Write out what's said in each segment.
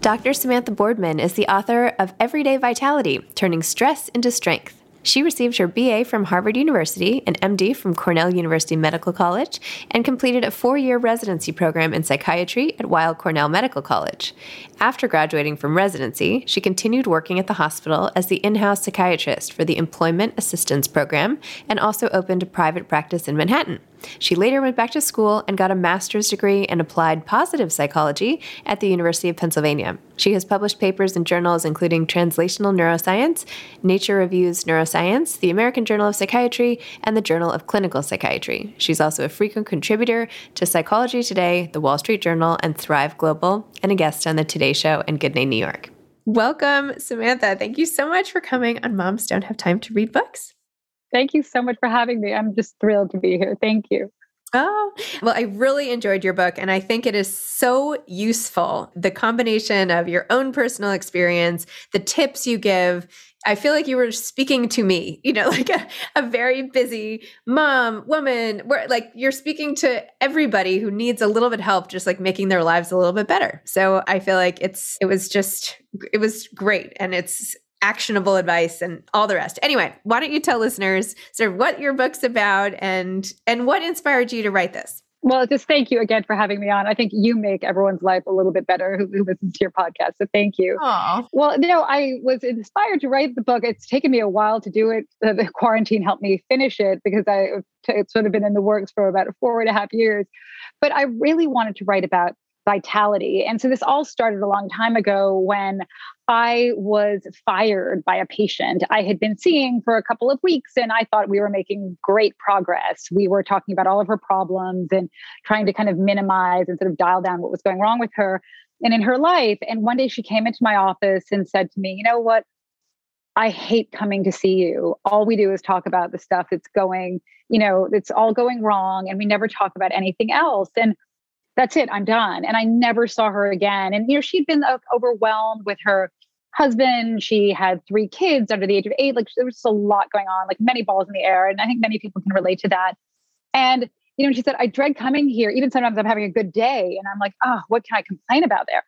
Dr. Samantha Boardman is the author of Everyday Vitality Turning Stress into Strength. She received her BA from Harvard University, an MD from Cornell University Medical College, and completed a four year residency program in psychiatry at Weill Cornell Medical College. After graduating from residency, she continued working at the hospital as the in house psychiatrist for the Employment Assistance Program and also opened a private practice in Manhattan. She later went back to school and got a master's degree in applied positive psychology at the University of Pennsylvania. She has published papers in journals including Translational Neuroscience, Nature Reviews Neuroscience, the American Journal of Psychiatry, and the Journal of Clinical Psychiatry. She's also a frequent contributor to Psychology Today, the Wall Street Journal, and Thrive Global, and a guest on the Today Show and Good Day New York. Welcome, Samantha. Thank you so much for coming on Moms Don't Have Time to Read Books. Thank you so much for having me. I'm just thrilled to be here. Thank you. Oh, well, I really enjoyed your book, and I think it is so useful. The combination of your own personal experience, the tips you give. I feel like you were speaking to me, you know, like a, a very busy mom, woman, where like you're speaking to everybody who needs a little bit help, just like making their lives a little bit better. So I feel like it's, it was just, it was great. And it's, actionable advice and all the rest. Anyway, why don't you tell listeners sort of what your book's about and and what inspired you to write this? Well, just thank you again for having me on. I think you make everyone's life a little bit better who, who listens to your podcast. So thank you. Aww. Well, you know, I was inspired to write the book. It's taken me a while to do it. The, the quarantine helped me finish it because I it's sort of been in the works for about four and a half years. But I really wanted to write about vitality. And so this all started a long time ago when I was fired by a patient I had been seeing for a couple of weeks, and I thought we were making great progress. We were talking about all of her problems and trying to kind of minimize and sort of dial down what was going wrong with her and in her life. And one day she came into my office and said to me, You know what? I hate coming to see you. All we do is talk about the stuff that's going, you know, it's all going wrong, and we never talk about anything else. And that's it i'm done and i never saw her again and you know she'd been uh, overwhelmed with her husband. She had three kids under the age of eight. Like there was just a lot going on, like many balls in the air. And I think many people can relate to that. And, you know, she said, I dread coming here. Even sometimes I'm having a good day and I'm like, oh, what can I complain about there?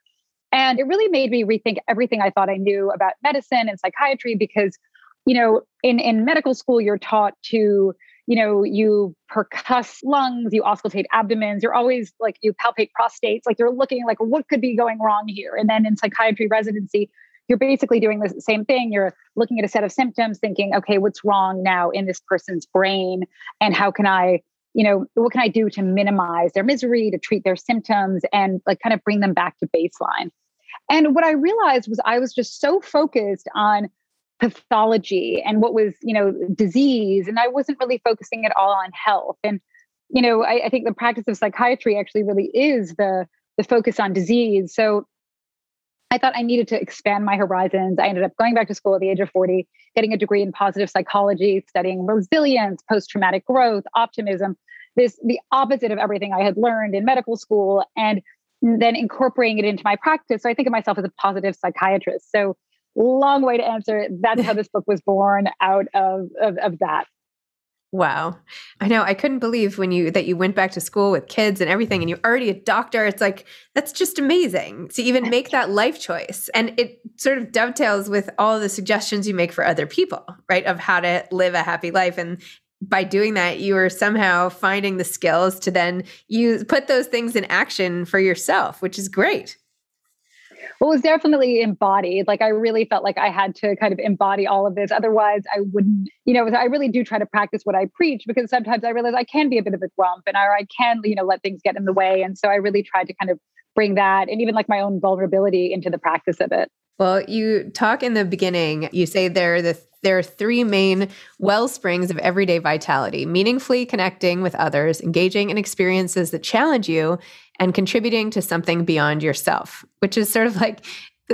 And it really made me rethink everything I thought I knew about medicine and psychiatry because, you know, in, in medical school, you're taught to, you know, you percuss lungs, you auscultate abdomens, you're always like, you palpate prostates, like you're looking like, what could be going wrong here? And then in psychiatry residency, you're basically doing the same thing. You're looking at a set of symptoms, thinking, okay, what's wrong now in this person's brain? And how can I, you know, what can I do to minimize their misery, to treat their symptoms, and like kind of bring them back to baseline? And what I realized was I was just so focused on pathology and what was, you know, disease. And I wasn't really focusing at all on health. And, you know, I, I think the practice of psychiatry actually really is the the focus on disease. So I thought I needed to expand my horizons. I ended up going back to school at the age of 40, getting a degree in positive psychology, studying resilience, post traumatic growth, optimism, this the opposite of everything I had learned in medical school and then incorporating it into my practice. So I think of myself as a positive psychiatrist. So long way to answer. It. That's how this book was born out of, of, of that. Wow. I know. I couldn't believe when you that you went back to school with kids and everything and you're already a doctor. It's like that's just amazing to even make that life choice. And it sort of dovetails with all the suggestions you make for other people, right? Of how to live a happy life and by doing that you are somehow finding the skills to then use put those things in action for yourself, which is great. Well, it was definitely embodied. Like I really felt like I had to kind of embody all of this. Otherwise, I wouldn't, you know, I really do try to practice what I preach because sometimes I realize I can be a bit of a grump and or I can, you know, let things get in the way. And so I really tried to kind of bring that and even like my own vulnerability into the practice of it. Well, you talk in the beginning, you say there are the there are three main well springs of everyday vitality meaningfully connecting with others, engaging in experiences that challenge you, and contributing to something beyond yourself, which is sort of like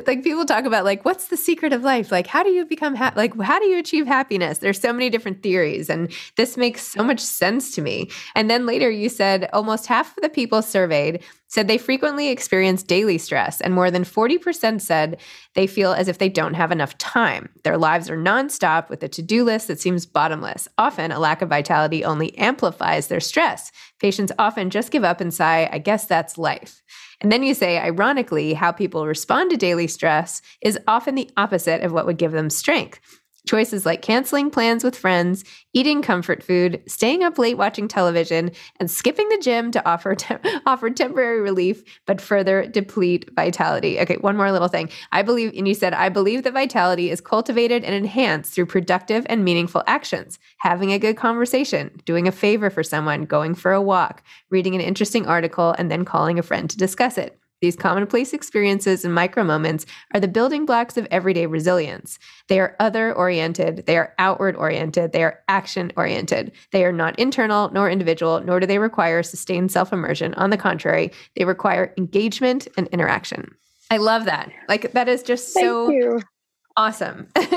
like people talk about like what's the secret of life? Like how do you become ha- like how do you achieve happiness? There's so many different theories and this makes so much sense to me. And then later you said almost half of the people surveyed said they frequently experience daily stress, and more than 40% said they feel as if they don't have enough time. Their lives are nonstop with a to do list that seems bottomless. Often, a lack of vitality only amplifies their stress. Patients often just give up and sigh, I guess that's life. And then you say, ironically, how people respond to daily stress is often the opposite of what would give them strength. Choices like canceling plans with friends, eating comfort food, staying up late watching television, and skipping the gym to offer te- offer temporary relief but further deplete vitality. Okay, one more little thing. I believe and you said I believe that vitality is cultivated and enhanced through productive and meaningful actions. Having a good conversation, doing a favor for someone, going for a walk, reading an interesting article and then calling a friend to discuss it. These commonplace experiences and micro moments are the building blocks of everyday resilience. They are other oriented, they are outward oriented, they are action oriented. They are not internal nor individual, nor do they require sustained self immersion. On the contrary, they require engagement and interaction. I love that. Like, that is just so awesome.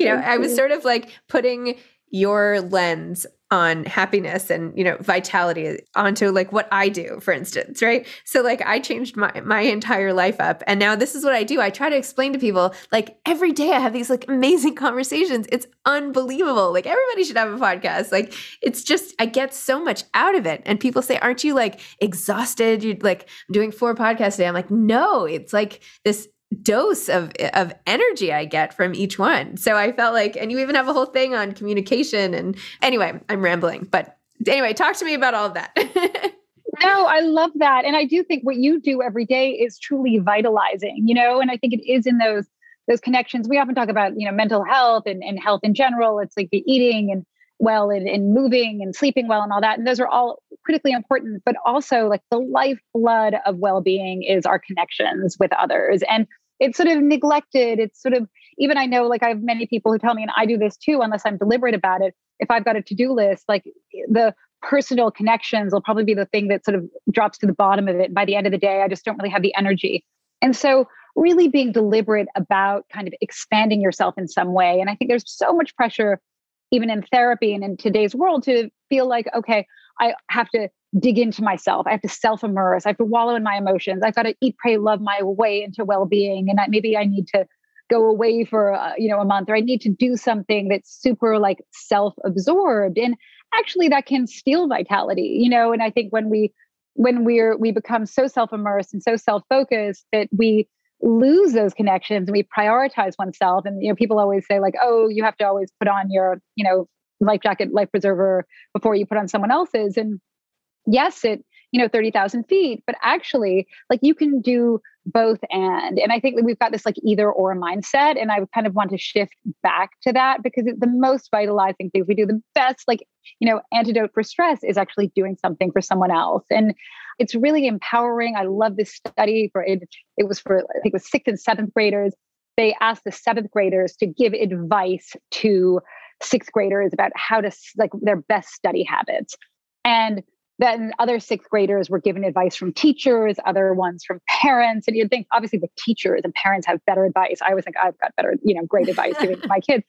you know, I was sort of like putting your lens on happiness and you know vitality onto like what I do for instance right? So like I changed my my entire life up and now this is what I do. I try to explain to people like every day I have these like amazing conversations. It's unbelievable. Like everybody should have a podcast. Like it's just I get so much out of it. And people say aren't you like exhausted? You like doing four podcasts a day. I'm like no. It's like this dose of of energy I get from each one. So I felt like, and you even have a whole thing on communication. And anyway, I'm rambling, but anyway, talk to me about all of that. no, I love that, and I do think what you do every day is truly vitalizing. You know, and I think it is in those those connections. We often talk about you know mental health and, and health in general. It's like the eating and well and, and moving and sleeping well and all that. And those are all critically important, but also like the lifeblood of well-being is our connections with others. And it's sort of neglected. It's sort of even I know like I have many people who tell me, and I do this too, unless I'm deliberate about it. If I've got a to-do list, like the personal connections will probably be the thing that sort of drops to the bottom of it. By the end of the day, I just don't really have the energy. And so really being deliberate about kind of expanding yourself in some way. And I think there's so much pressure, even in therapy and in today's world, to feel like, okay, I have to dig into myself. I have to self immerse. I have to wallow in my emotions. I've got to eat, pray, love my way into well being. And that maybe I need to go away for uh, you know a month or i need to do something that's super like self-absorbed and actually that can steal vitality you know and i think when we when we're we become so self-immersed and so self-focused that we lose those connections and we prioritize oneself and you know people always say like oh you have to always put on your you know life jacket life preserver before you put on someone else's and yes it you know 30,000 feet but actually like you can do both and and i think that we've got this like either or mindset and i kind of want to shift back to that because it's the most vitalizing thing we do the best like you know antidote for stress is actually doing something for someone else and it's really empowering i love this study for it it was for i think it was sixth and seventh graders they asked the seventh graders to give advice to sixth graders about how to like their best study habits and then other sixth graders were given advice from teachers, other ones from parents. And you'd think obviously the teachers and parents have better advice. I always think I've got better, you know, great advice giving to my kids.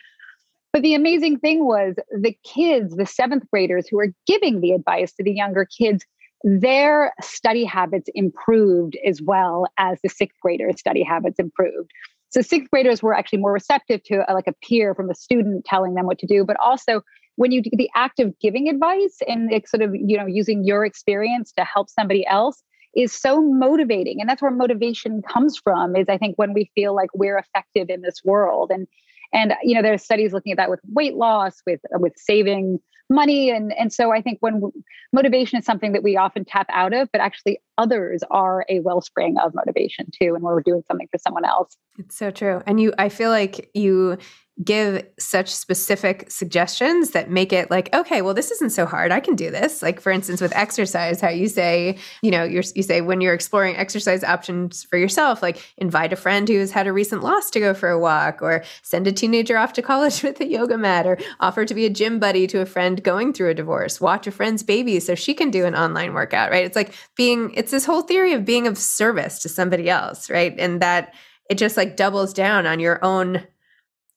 But the amazing thing was the kids, the seventh graders who were giving the advice to the younger kids, their study habits improved as well as the sixth graders' study habits improved. So sixth graders were actually more receptive to a, like a peer from a student telling them what to do, but also when you do the act of giving advice and it's sort of you know using your experience to help somebody else is so motivating. And that's where motivation comes from is i think when we feel like we're effective in this world. And and you know there's studies looking at that with weight loss with with saving money. And and so i think when motivation is something that we often tap out of but actually others are a wellspring of motivation too and we're doing something for someone else. It's so true. And you i feel like you give such specific suggestions that make it like okay well this isn't so hard. I can do this. Like for instance with exercise how you say you know you say when you're exploring exercise options for yourself like invite a friend who's had a recent loss to go for a walk or send a teenager off to college with a yoga mat or offer to be a gym buddy to a friend going through a divorce. Watch a friend's baby so she can do an online workout right? It's like being it's this whole theory of being of service to somebody else right and that it just like doubles down on your own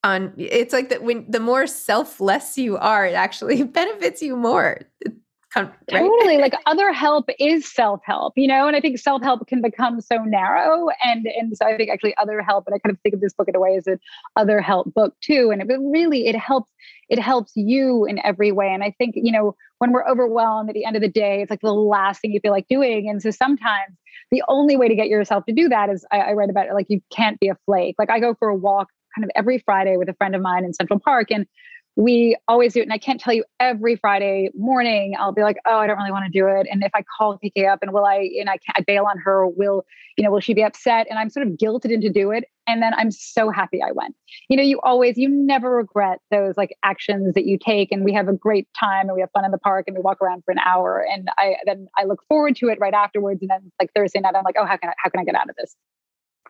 on it's like that when the more selfless you are it actually benefits you more right? totally like other help is self-help you know and i think self-help can become so narrow and and so i think actually other help and i kind of think of this book in a way as an other help book too and it really it helps it helps you in every way and i think you know when we're overwhelmed at the end of the day it's like the last thing you feel like doing and so sometimes the only way to get yourself to do that is I, I read about it like you can't be a flake like i go for a walk kind of every Friday with a friend of mine in Central Park. And we always do it. And I can't tell you every Friday morning, I'll be like, oh, I don't really want to do it. And if I call KK up and will I, and I can't, I bail on her, will, you know, will she be upset? And I'm sort of guilted into do it. And then I'm so happy I went. You know, you always, you never regret those like actions that you take. And we have a great time and we have fun in the park and we walk around for an hour. And I, then I look forward to it right afterwards. And then like Thursday night, I'm like, oh, how can I, how can I get out of this?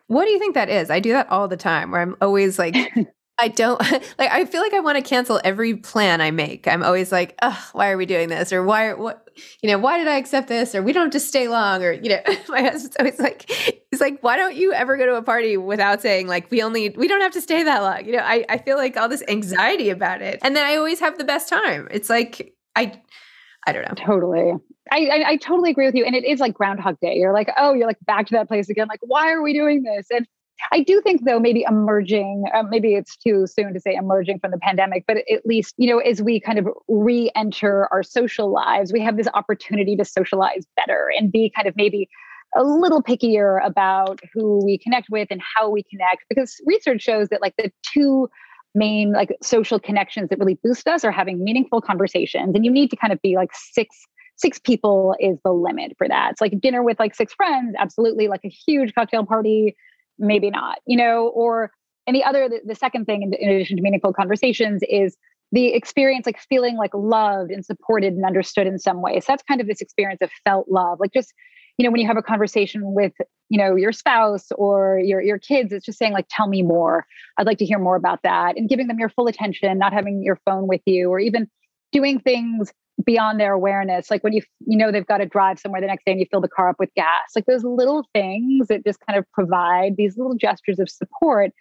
What do you think that is? I do that all the time where I'm always like, I don't like, I feel like I want to cancel every plan I make. I'm always like, oh, why are we doing this? Or why, what, you know, why did I accept this? Or we don't have to stay long. Or, you know, my husband's always like, he's like, why don't you ever go to a party without saying, like, we only, we don't have to stay that long? You know, I, I feel like all this anxiety about it. And then I always have the best time. It's like, I, I don't know. Totally. I, I, I totally agree with you. And it is like Groundhog Day. You're like, oh, you're like back to that place again. Like, why are we doing this? And I do think, though, maybe emerging, uh, maybe it's too soon to say emerging from the pandemic, but at least, you know, as we kind of re enter our social lives, we have this opportunity to socialize better and be kind of maybe a little pickier about who we connect with and how we connect. Because research shows that, like, the two main like social connections that really boost us are having meaningful conversations and you need to kind of be like six six people is the limit for that. It's like dinner with like six friends, absolutely. Like a huge cocktail party, maybe not, you know, or and the other, the, the second thing in, in addition to meaningful conversations is the experience like feeling like loved and supported and understood in some way. So that's kind of this experience of felt love. Like just, you know, when you have a conversation with, you know, your spouse or your your kids, it's just saying like, tell me more. I'd like to hear more about that. And giving them your full attention, not having your phone with you, or even doing things beyond their awareness like when you you know they've got to drive somewhere the next day and you fill the car up with gas like those little things that just kind of provide these little gestures of support.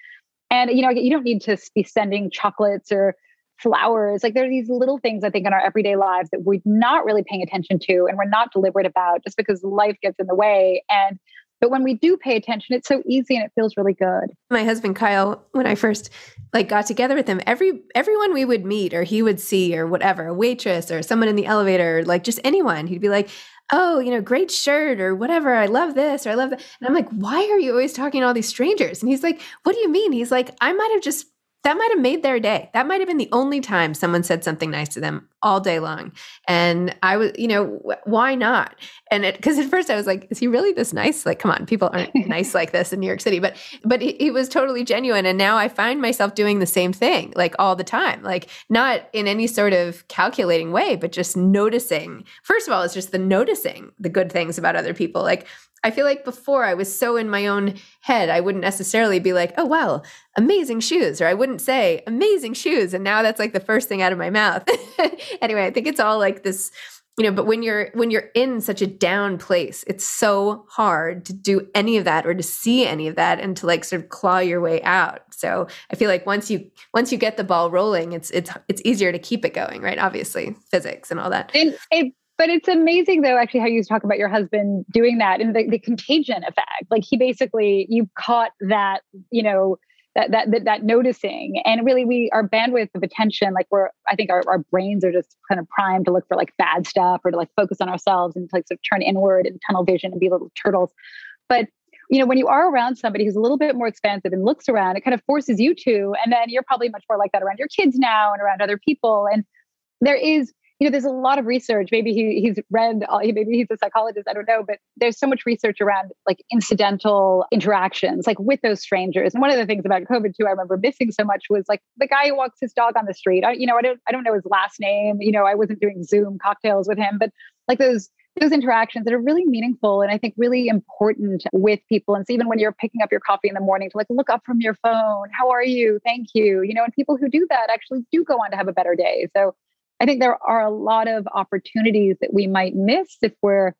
And you know you don't need to be sending chocolates or flowers like there are these little things i think in our everyday lives that we're not really paying attention to and we're not deliberate about just because life gets in the way. And But when we do pay attention, it's so easy and it feels really good. My husband Kyle, when I first like got together with him, every everyone we would meet or he would see or whatever, a waitress or someone in the elevator, like just anyone, he'd be like, oh, you know, great shirt or whatever. I love this or I love that. And I'm like, why are you always talking to all these strangers? And he's like, what do you mean? He's like, I might have just that might have made their day. That might have been the only time someone said something nice to them all day long. And I was, you know, why not? And it, cause at first I was like, is he really this nice? Like, come on, people aren't nice like this in New York City. But, but he, he, was totally genuine. And now I find myself doing the same thing, like all the time, like not in any sort of calculating way, but just noticing. First of all, it's just the noticing the good things about other people. Like, I feel like before I was so in my own head, I wouldn't necessarily be like, oh, wow, amazing shoes, or I wouldn't say amazing shoes. And now that's like the first thing out of my mouth. anyway, I think it's all like this, you know, but when you're when you're in such a down place, it's so hard to do any of that or to see any of that and to like sort of claw your way out. So I feel like once you once you get the ball rolling, it's it's it's easier to keep it going, right? Obviously, physics and all that. And it but it's amazing though, actually, how you talk about your husband doing that and the, the contagion effect. Like he basically, you caught that, you know, that, that, that that noticing. And really we our bandwidth of attention like we're i think our, our brains are just kind of primed to look for like bad stuff or to like focus on ourselves and to like sort of turn inward and tunnel vision and be little turtles. But you know when you are around somebody who's a little bit more expansive and looks around it kind of forces you to and then you're probably much more like that around your kids now and around other people. And there is you know, there's a lot of research. Maybe he, he's read, uh, maybe he's a psychologist, I don't know, but there's so much research around like incidental interactions, like with those strangers. And one of the things about COVID too, I remember missing so much was like the guy who walks his dog on the street. I, you know, I don't, I don't know his last name. You know, I wasn't doing Zoom cocktails with him, but like those those interactions that are really meaningful and I think really important with people. And so even when you're picking up your coffee in the morning to like look up from your phone, how are you? Thank you. You know, and people who do that actually do go on to have a better day. So I think there are a lot of opportunities that we might miss if we're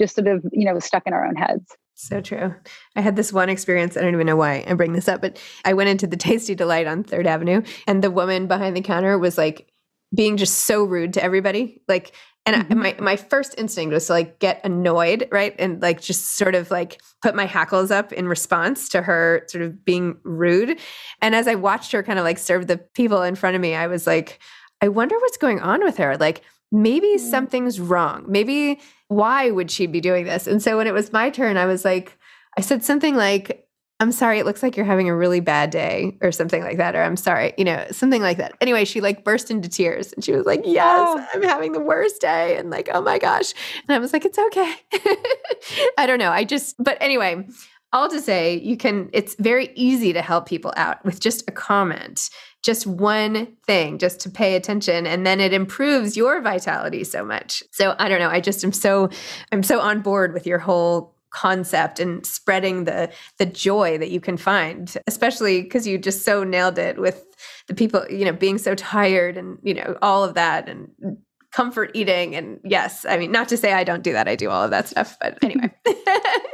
just sort of, you know, stuck in our own heads. So true. I had this one experience. I don't even know why I bring this up, but I went into the Tasti D-Lite on Third Avenue, and the woman behind the counter was like being just so rude to everybody. Like, and mm-hmm. I, my my first instinct was to like get annoyed, right, and like just sort of like put my hackles up in response to her sort of being rude. And as I watched her kind of like serve the people in front of me, I was like, I wonder what's going on with her. Like, maybe mm. something's wrong. Maybe why would she be doing this? And so when it was my turn, I was like, I said something like, I'm sorry, it looks like you're having a really bad day or something like that. Or I'm sorry, you know, something like that. Anyway, she like burst into tears and she was like, Yes, oh. I'm having the worst day. And like, oh my gosh. And I was like, It's okay. I don't know. I just, but anyway, all to say, you can, it's very easy to help people out with just a comment just one thing just to pay attention and then it improves your vitality so much. So i don't know i just am so i'm so on board with your whole concept and spreading the the joy that you can find especially because you just so nailed it with the people you know being so tired and you know all of that and comfort eating and yes i mean not to say i don't do that i do all of that stuff but anyway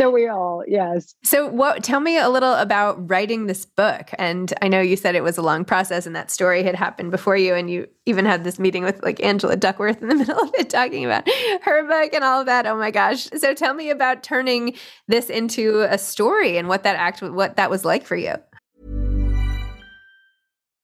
so we all, yes. So what tell me a little about writing this book. And I know you said it was a long process and that story had happened before you and you even had this meeting with like Angela Duckworth in the middle of it talking about her book and all of that. Oh my gosh. So tell me about turning this into a story and what that act what that was like for you.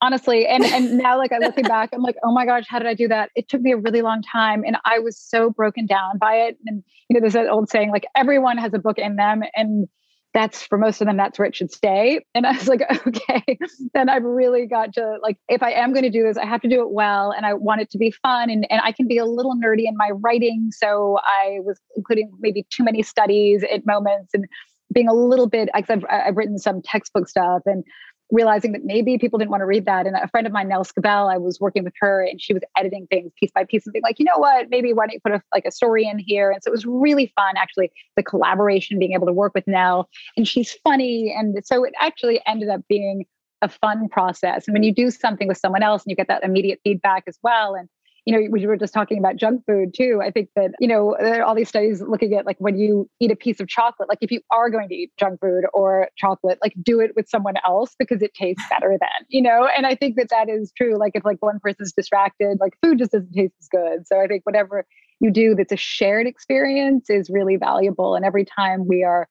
honestly. And and now like I looking back, I'm like, oh my gosh, how did I do that? It took me a really long time. And I was so broken down by it. And you know, there's that old saying, like everyone has a book in them. And that's for most of them, that's where it should stay. And I was like, okay, then I've really got to like, if I am going to do this, I have to do it well. And I want it to be fun. And, and I can be a little nerdy in my writing. So I was including maybe too many studies at moments and being a little bit, because I've, I've written some textbook stuff and realizing that maybe people didn't want to read that. And a friend of mine, Nell Scovell, I was working with her and she was editing things piece by piece and being like, you know what, maybe why don't you put a, like a story in here? And so it was really fun, actually, the collaboration, being able to work with Nell. And she's funny. And so it actually ended up being a fun process. And when you do something with someone else and you get that immediate feedback as well, and you know, we were just talking about junk food too. I think that, you know, there are all these studies looking at like when you eat a piece of chocolate, like if you are going to eat junk food or chocolate, like do it with someone else because it tastes better then, you know? And I think that that is true. Like if like one person's distracted, like food just doesn't taste as good. So I think whatever you do that's a shared experience is really valuable. And every time we are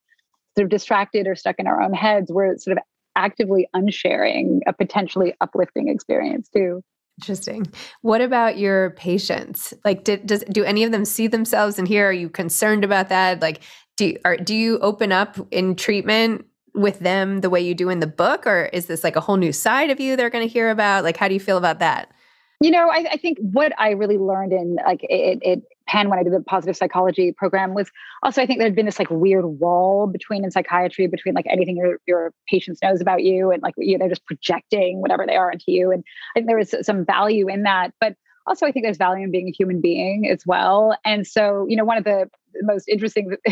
sort of distracted or stuck in our own heads, we're sort of actively unsharing a potentially uplifting experience too. Interesting. What about your patients? Like, did, does do any of them see themselves in here? Are you concerned about that? Like, do are, do you open up in treatment with them the way you do in the book, or is this like a whole new side of you they're going to hear about? Like, how do you feel about that? You know, I, I, think what I really learned in like it, it Penn when I did the positive psychology program was also I think there had been this like weird wall between in psychiatry between like anything your your patients knows about you and like you know, they're just projecting whatever they are into you and I think there was some value in that but also I think there's value in being a human being as well and so you know one of the most interesting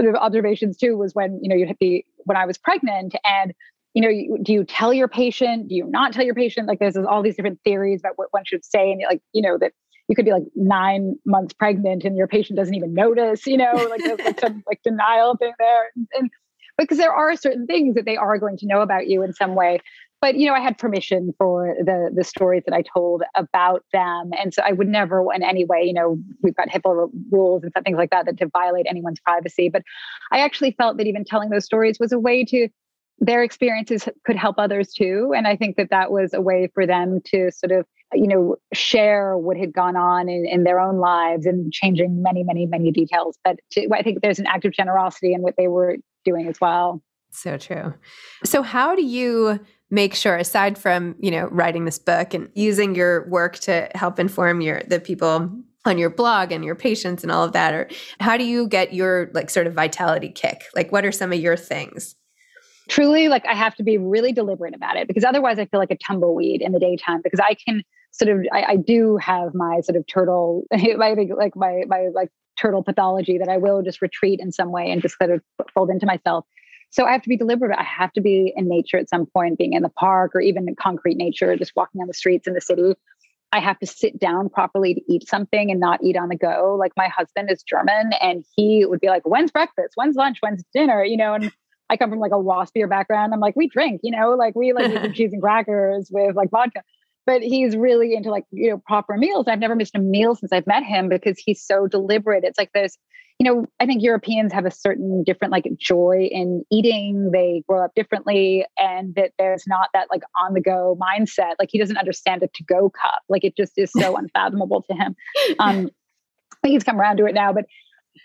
sort of observations too was when you know you hit the when I was pregnant and you know, do you tell your patient? Do you not tell your patient? Like, there's all these different theories about what one should say, and like, you know, that you could be like nine months pregnant and your patient doesn't even notice, you know, like there's like some like denial thing there. And, because there are certain things that they are going to know about you in some way. But you know, I had permission for the the stories that I told about them, and so I would never, in any way, you know, we've got HIPAA rules and things like that that to violate anyone's privacy. But I actually felt that even telling those stories was a way to their experiences could help others too and i think that that was a way for them to sort of you know share what had gone on in, in their own lives and changing many many many details. But to, i think there's an act of generosity in what they were doing as well. So true. So how do you make sure aside from you know writing this book and using your work to help inform your the people on your blog and your patients and all of that or how do you get your like sort of vitality kick? Like what are some of your things? Truly like I have to be really deliberate about it because otherwise I feel like a tumbleweed in the daytime because I can sort of I, I do have my sort of turtle think like my my like turtle pathology that I will just retreat in some way and just sort of fold into myself. So I have to be deliberate. I have to be in nature at some point, being in the park or even in concrete nature, just walking on the streets in the city. I have to sit down properly to eat something and not eat on the go. Like my husband is German and he would be like, when's breakfast? When's lunch? When's dinner? You know, and I come from like a waspier background. I'm like, we drink, you know, like we like cheese and crackers with like vodka. But he's really into like, you know, proper meals. I've never missed a meal since I've met him because he's so deliberate. It's like this, you know, I think Europeans have a certain different like joy in eating. They grow up differently and that there's not that like on the go mindset. Like he doesn't understand a to go cup. Like it just is so unfathomable to him. Um, I think he's come around to it now, but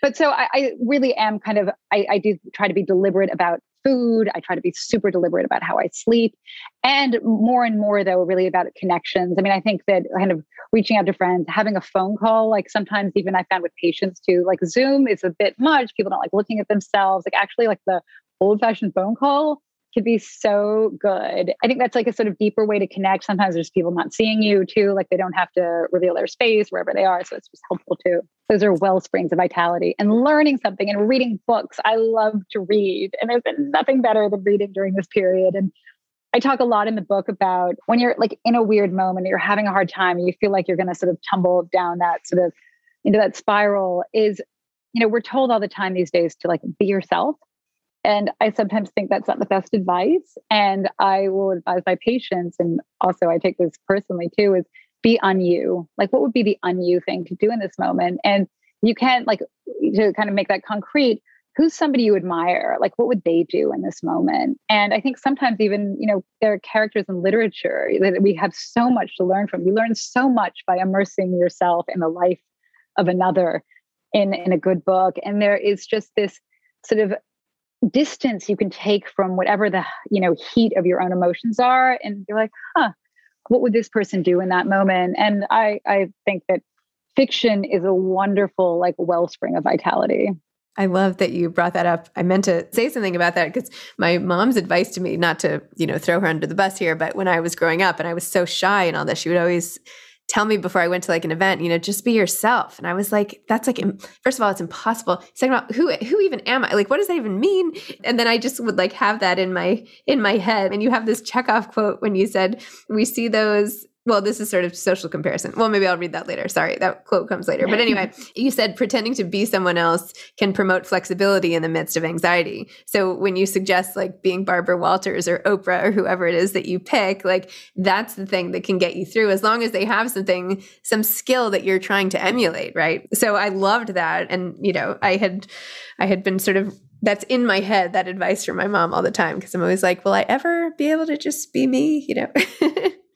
but so I, I, really am kind of I, I do try to be deliberate about food. I try to be super deliberate about how i sleep. And more and more though really about connections. I mean i think that kind of reaching out to friends having a phone call like sometimes even i found with patients too like zoom is a bit much. People don't like looking at themselves. Like actually like the old fashioned phone call could be so good. I think that's like a sort of deeper way to connect. Sometimes there's people not seeing you too, like they don't have to reveal their space wherever they are. So it's just helpful too. Those are well springs of vitality and learning something and reading books. I love to read, and there's been nothing better than reading during this period. And I talk a lot in the book about when you're like in a weird moment, you're having a hard time, and you feel like you're going to sort of tumble down that sort of into that spiral. Is you know we're told all the time these days to like be yourself And I sometimes think that's not the best advice. And I will advise my patients, and also I take this personally too, is be on you. Like, what would be the on you thing to do in this moment? And you can't, like, to kind of make that concrete, who's somebody you admire? Like, what would they do in this moment? And I think sometimes even, you know, there are characters in literature that we have so much to learn from. You learn so much by immersing yourself in the life of another in, in a good book. And there is just this sort of distance you can take from whatever the you know heat of your own emotions are and you're like huh what would this person do in that moment and i i think that fiction is a wonderful like wellspring of vitality I love that you brought that up. I meant to say something about that because my mom's advice to me, not to, you know, throw her under the bus here, but when I was growing up and I was so shy and all this, she would always tell me before I went to like an event, you know, just be yourself. And I was like, that's like, first of all, it's impossible. Second of all, who, who even am I? Like, what does that even mean? And then I just would like have that in my, in my head. And you have this Chekhov quote when you said, we see those well, this is sort of social comparison. Well, maybe I'll read that later. Sorry, that quote comes later. But anyway, you said pretending to be someone else can promote flexibility in the midst of anxiety. So when you suggest like being Barbara Walters or Oprah or whoever it is that you pick, like that's the thing that can get you through as long as they have something, some skill that you're trying to emulate, right? So I loved that. And, you know, I had, I had been sort of that's in my head that advice from my mom all the time because I'm always like, will I ever be able to just be me? You know.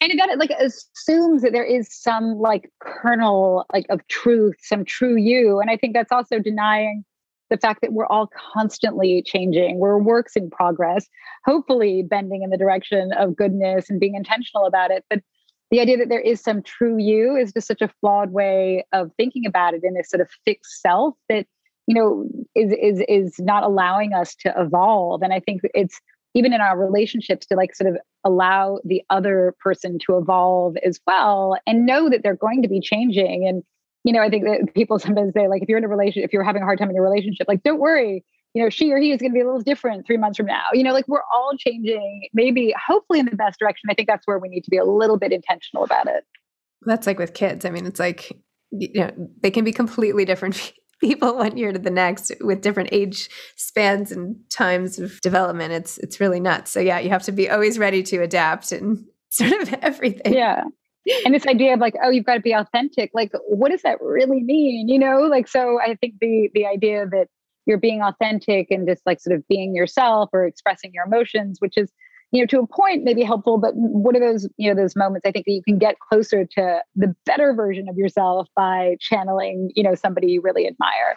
and that it like assumes that there is some like kernel like of truth some true you. And i think that's also denying the fact that we're all constantly changing. We're works in progress hopefully bending in the direction of goodness and being intentional about it. But the idea that there is some true you is just such a flawed way of thinking about it in this sort of fixed self that you know is is is not allowing us to evolve. And i think it's even in our relationships to like sort of allow the other person to evolve as well and know that they're going to be changing. And you know i think that people sometimes say like if you're in a relationship if you're having a hard time in your relationship like don't worry you know she or he is going to be a little different three months from now. You know like we're all changing maybe hopefully in the best direction. I think that's where we need to be a little bit intentional about it. That's like with kids. I mean it's like you know they can be completely different people one year to the next with different age spans and times of development. It's it's really nuts. So yeah, you have to be always ready to adapt and sort of everything. Yeah. And this idea of like, oh, you've got to be authentic. Like, what does that really mean? You know, like so I think the the idea that you're being authentic and just like sort of being yourself or expressing your emotions, which is you know, to a point maybe helpful, but what are those, you know, those moments I think that you can get closer to the better version of yourself by channeling, you know, somebody you really admire.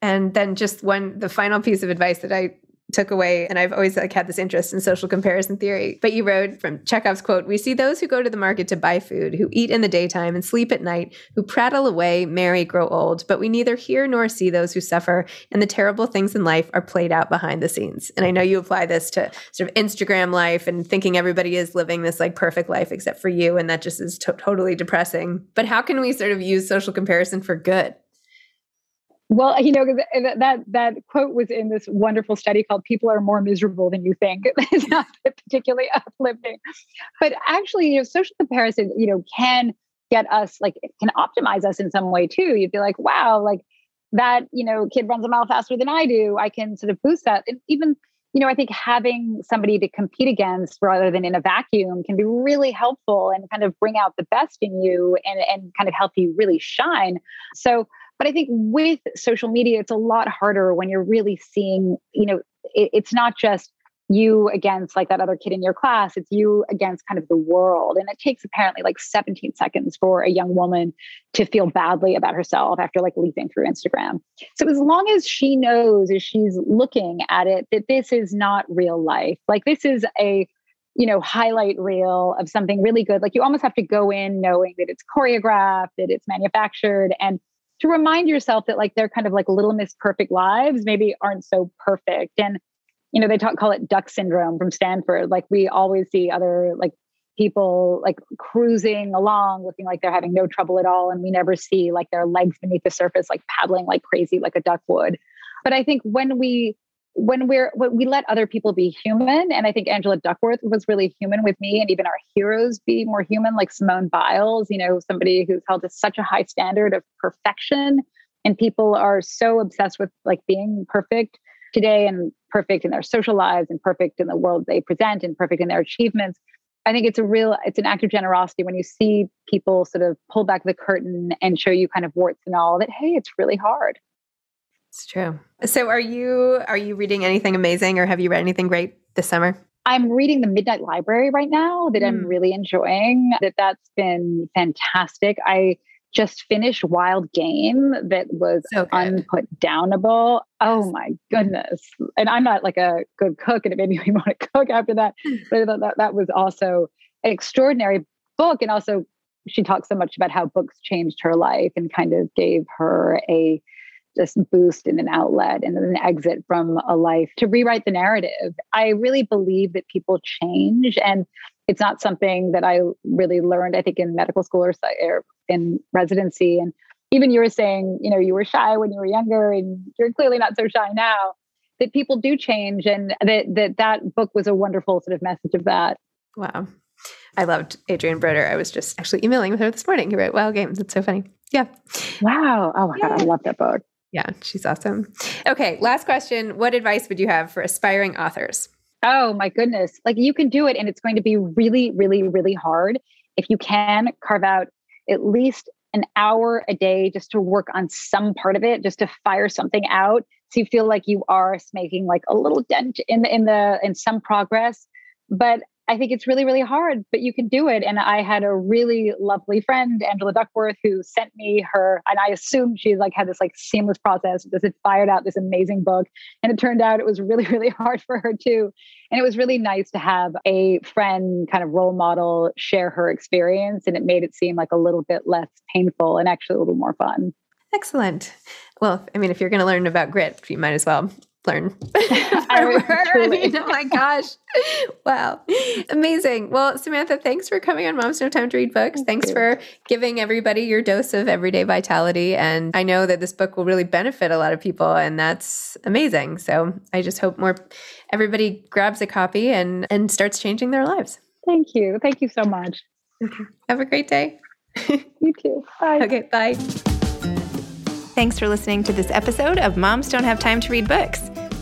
And then just one, the final piece of advice that I took away and i've always like had this interest in social comparison theory. But you wrote from chekhov's quote we see those who go to the market to buy food who eat in the daytime and sleep at night who prattle away marry grow old. But we neither hear nor see those who suffer and the terrible things in life are played out behind the scenes. And i know you apply this to sort of instagram life and thinking everybody is living this like perfect life except for you and that just is to- totally depressing. But how can we sort of use social comparison for good well, you know that that quote was in this wonderful study called "People Are More Miserable Than You Think." it's not particularly uplifting, but actually, you know, social comparison, you know, can get us like can optimize us in some way too. You'd be like, wow, like that, you know, kid runs a mile faster than I do. I can sort of boost that, and even you know, I think having somebody to compete against rather than in a vacuum can be really helpful and kind of bring out the best in you and and kind of help you really shine. So but I think with social media, it's a lot harder when you're really seeing, you know, it, it's not just you against like that other kid in your class it's you against kind of the world. And it takes apparently like 17 seconds for a young woman to feel badly about herself after like leaping through instagram. So as long as she knows as she's looking at it that this is not real life like this is a you know highlight reel of something really good like you almost have to go in knowing that it's choreographed that it's manufactured and to remind yourself that like they're kind of like little miss perfect lives maybe aren't so perfect. And you know they talk call it duck syndrome from stanford. Like we always see other like people like cruising along looking like they're having no trouble at all. And we never see like their legs beneath the surface like paddling like crazy like a duck would. But i think when we when we're when we let other people be human and i think angela duckworth was really human with me and even our heroes be more human like simone biles you know somebody who's held to such a high standard of perfection and people are so obsessed with like being perfect today and perfect in their social lives and perfect in the world they present and perfect in their achievements. I think it's a real, it's an act of generosity when you see people sort of pull back the curtain and show you kind of warts and all that, hey, it's really hard. It's true. So are you are you reading anything amazing or have you read anything great this summer? I'm reading The Midnight Library right now that mm. I'm really enjoying. That that's been fantastic. I just finished Wild Game that was so unput downable. Oh my goodness. And I'm not like a good cook and it made me want to cook after that. But that, that was also an extraordinary book. And also she talks so much about how books changed her life and kind of gave her a just boost and an outlet and an exit from a life to rewrite the narrative. I really believe that people change and it's not something that I really learned, I think, in medical school or, or in residency. And even you were saying, you know, you were shy when you were younger, and you're clearly not so shy now. That people do change, and that that that book was a wonderful sort of message of that. Wow, I loved Adrienne Brodeur. I was just actually emailing with her this morning. He wrote Wild Games. It's so funny. Yeah. Wow. Oh my yeah. god, I love that book. Yeah, she's awesome. Okay, last question. What advice would you have for aspiring authors? Oh my goodness. Like you can do it and it's going to be really, really, really hard. If you can carve out at least an hour a day just to work on some part of it, just to fire something out. So you feel like you are making like a little dent in the in the in some progress. But I think it's really, really hard, but you can do it. And I had a really lovely friend, Angela Duckworth, who sent me her, and I assumed she like had this like seamless process, just had fired out this amazing book. And it turned out it was really, really hard for her too. And it was really nice to have a friend kind of role model share her experience. And it made it seem like a little bit less painful and actually a little more fun. Excellent. Well, I mean, if you're going to learn about grit, you might as well learn I mean, oh my gosh. Wow. Amazing. Well, Samantha, thanks for coming on Moms No Time to Read Books. Thank thanks you. for giving everybody your dose of everyday vitality. And I know that this book will really benefit a lot of people, and that's amazing. So I just hope more everybody grabs a copy and, and starts changing their lives. Thank you. Thank you so much. Have a great day. you too. Bye. Okay, bye. Thanks for listening to this episode of Moms Don't Have Time to Read Books.